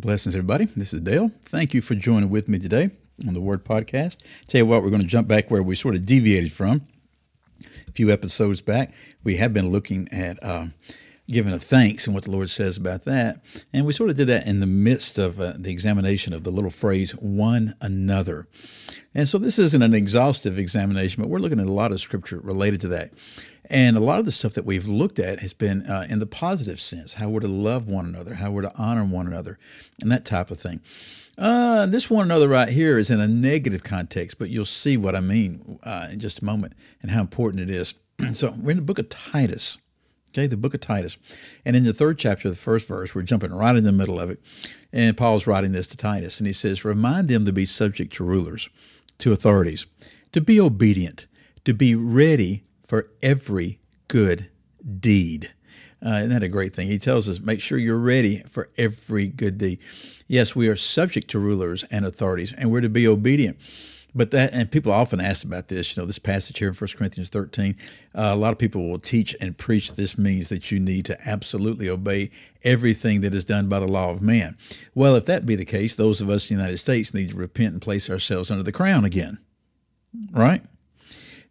Blessings, everybody. This is Dale. Thank you for joining with me today on the Word Podcast. Tell you what, we're going to jump back where we sort of deviated from a few episodes back. We have been looking at um, giving a thanks and what the Lord says about that. And we sort of did that in the midst of uh, the examination of the little phrase, one another. And so this isn't an exhaustive examination, but we're looking at a lot of scripture related to that. And a lot of the stuff that we've looked at has been uh, in the positive sense how we're to love one another, how we're to honor one another, and that type of thing. Uh, this one another right here is in a negative context, but you'll see what I mean uh, in just a moment and how important it is. so we're in the book of Titus. Okay, the book of Titus. And in the third chapter, the first verse, we're jumping right in the middle of it. And Paul's writing this to Titus, and he says, Remind them to be subject to rulers, to authorities, to be obedient, to be ready for every good deed. Uh, isn't that a great thing? He tells us, make sure you're ready for every good deed. Yes, we are subject to rulers and authorities, and we're to be obedient. But that, and people often ask about this, you know, this passage here in 1 Corinthians 13, uh, a lot of people will teach and preach this means that you need to absolutely obey everything that is done by the law of man. Well, if that be the case, those of us in the United States need to repent and place ourselves under the crown again, right?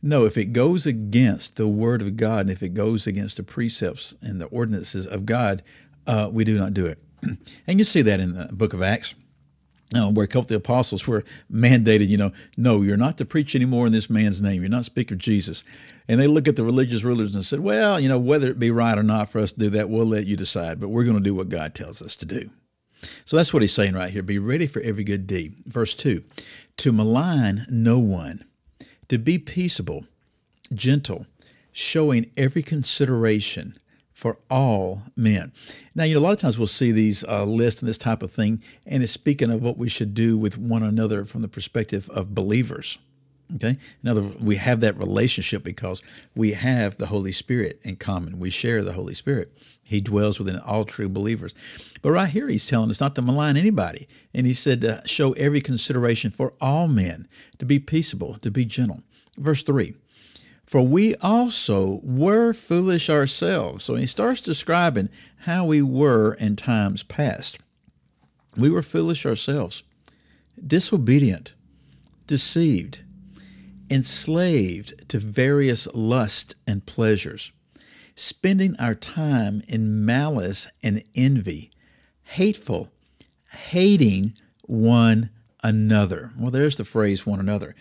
No, if it goes against the word of God and if it goes against the precepts and the ordinances of God, uh, we do not do it. and you see that in the book of Acts. Uh, where a couple of the apostles were mandated, you know, no, you're not to preach anymore in this man's name. You're not speak of Jesus. And they look at the religious rulers and said, well, you know, whether it be right or not for us to do that, we'll let you decide, but we're going to do what God tells us to do. So that's what he's saying right here. Be ready for every good deed. Verse 2 To malign no one to be peaceable, gentle, showing every consideration for all men. Now, you know, a lot of times we'll see these uh, lists and this type of thing, and it's speaking of what we should do with one another from the perspective of believers. Okay? In other words, we have that relationship because we have the Holy Spirit in common. We share the Holy Spirit. He dwells within all true believers. But right here, he's telling us not to malign anybody. And he said to show every consideration for all men, to be peaceable, to be gentle. Verse 3 For we also were foolish ourselves. So he starts describing how we were in times past. We were foolish ourselves, disobedient, deceived, enslaved to various lusts and pleasures spending our time in malice and envy, hateful, hating one another. Well, there's the phrase one another.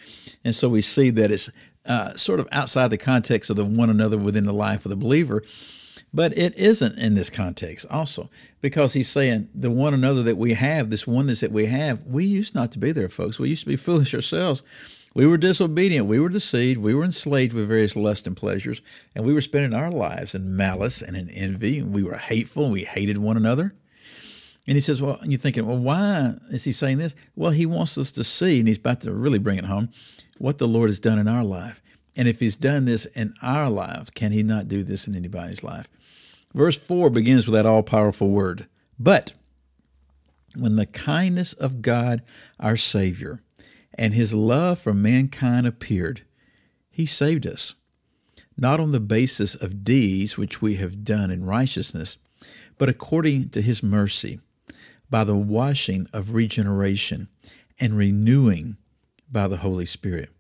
And so we see that it's uh, sort of outside the context of the one another within the life of the believer. But it isn't in this context also, because he's saying the one another that we have, this oneness that we have, we used not to be there, folks. We used to be foolish ourselves. We were disobedient. We were deceived. We were enslaved with various lusts and pleasures. And we were spending our lives in malice and in envy. And we were hateful. And we hated one another. And he says, Well, you're thinking, well, why is he saying this? Well, he wants us to see, and he's about to really bring it home, what the Lord has done in our life. And if he's done this in our life, can he not do this in anybody's life? Verse 4 begins with that all powerful word. But when the kindness of God, our Savior, and his love for mankind appeared, he saved us, not on the basis of deeds which we have done in righteousness, but according to his mercy, by the washing of regeneration and renewing by the Holy Spirit,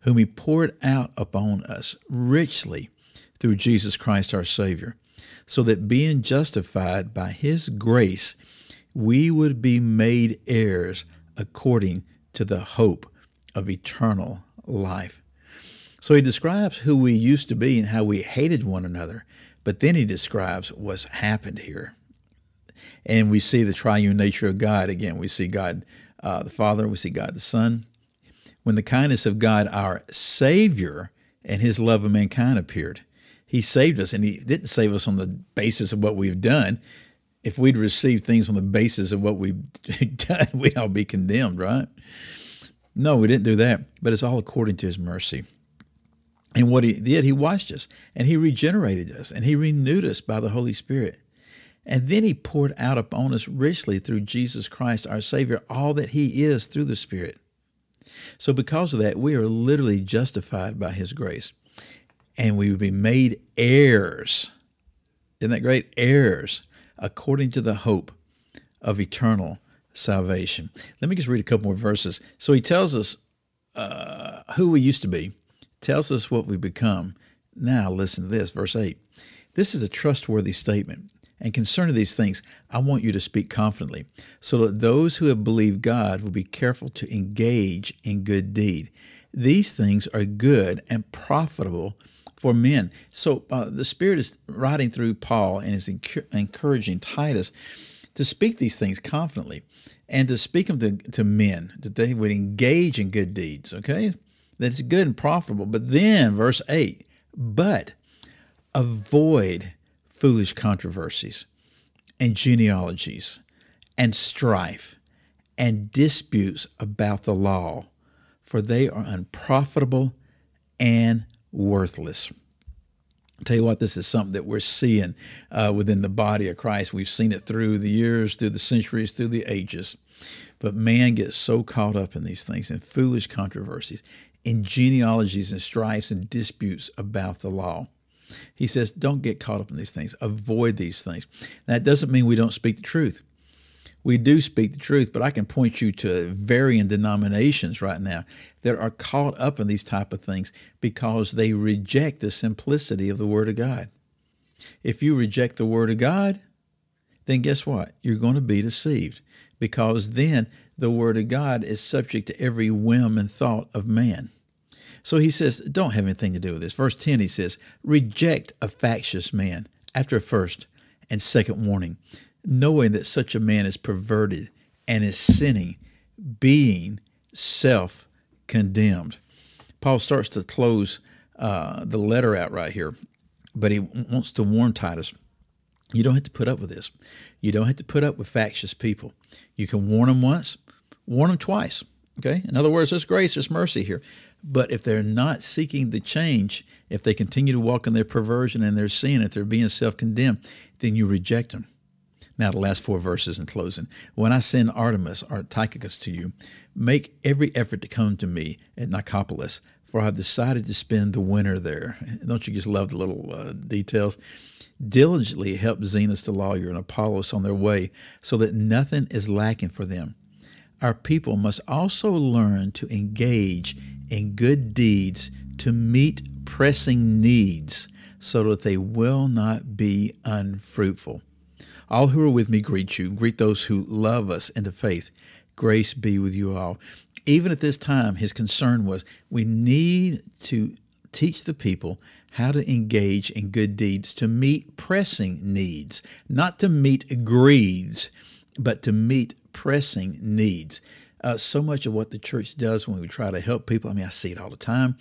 whom he poured out upon us richly through Jesus Christ our Savior, so that being justified by his grace, we would be made heirs according to the hope of eternal life. So he describes who we used to be and how we hated one another, but then he describes what's happened here. And we see the triune nature of God again. We see God uh, the Father, we see God the Son. When the kindness of God, our Savior, and his love of mankind appeared, he saved us, and he didn't save us on the basis of what we've done. If we'd received things on the basis of what we've done, we'd all be condemned, right? No, we didn't do that, but it's all according to his mercy. And what he did, he washed us and he regenerated us and he renewed us by the Holy Spirit. And then he poured out upon us richly through Jesus Christ, our Savior, all that he is through the Spirit. So, because of that, we are literally justified by his grace. And we will be made heirs. Isn't that great? Heirs according to the hope of eternal salvation. Let me just read a couple more verses. So he tells us uh, who we used to be, tells us what we become. Now, listen to this, verse 8. This is a trustworthy statement. And concerning these things, I want you to speak confidently, so that those who have believed God will be careful to engage in good deed. These things are good and profitable for men. So uh, the Spirit is writing through Paul and is encouraging Titus to speak these things confidently and to speak them to, to men, that they would engage in good deeds, okay? That's good and profitable. But then, verse 8, but avoid foolish controversies and genealogies and strife and disputes about the law, for they are unprofitable and worthless. Tell you what, this is something that we're seeing uh, within the body of Christ. We've seen it through the years, through the centuries, through the ages. But man gets so caught up in these things, in foolish controversies, in genealogies and strifes and disputes about the law. He says, don't get caught up in these things. Avoid these things. That doesn't mean we don't speak the truth. We do speak the truth, but I can point you to varying denominations right now that are caught up in these type of things because they reject the simplicity of the Word of God. If you reject the Word of God, then guess what? You're going to be deceived because then the Word of God is subject to every whim and thought of man. So he says, don't have anything to do with this. Verse 10, he says, reject a factious man after a first and second warning, knowing that such a man is perverted and is sinning, being self condemned. Paul starts to close uh, the letter out right here, but he wants to warn Titus you don't have to put up with this. You don't have to put up with factious people. You can warn them once, warn them twice. Okay? In other words, there's grace, there's mercy here. But if they're not seeking the change, if they continue to walk in their perversion and their sin, if they're being self condemned, then you reject them. Now, the last four verses in closing. When I send Artemas or Tychicus to you, make every effort to come to me at Nicopolis, for I've decided to spend the winter there. Don't you just love the little uh, details? Diligently help Zenas the lawyer and Apollos on their way, so that nothing is lacking for them our people must also learn to engage in good deeds to meet pressing needs so that they will not be unfruitful. All who are with me greet you. Greet those who love us into faith. Grace be with you all. Even at this time, his concern was we need to teach the people how to engage in good deeds to meet pressing needs, not to meet greeds, but to meet pressing needs. Uh, so much of what the church does when we try to help people, I mean, I see it all the time.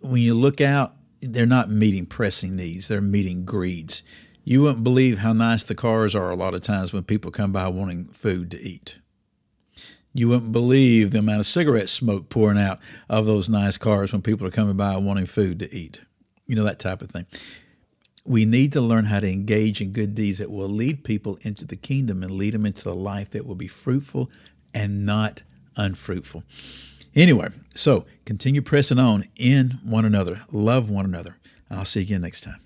When you look out, they're not meeting pressing needs, they're meeting greeds. You wouldn't believe how nice the cars are a lot of times when people come by wanting food to eat. You wouldn't believe the amount of cigarette smoke pouring out of those nice cars when people are coming by wanting food to eat. You know, that type of thing we need to learn how to engage in good deeds that will lead people into the kingdom and lead them into a life that will be fruitful and not unfruitful. Anyway, so continue pressing on in one another, love one another. I'll see you again next time.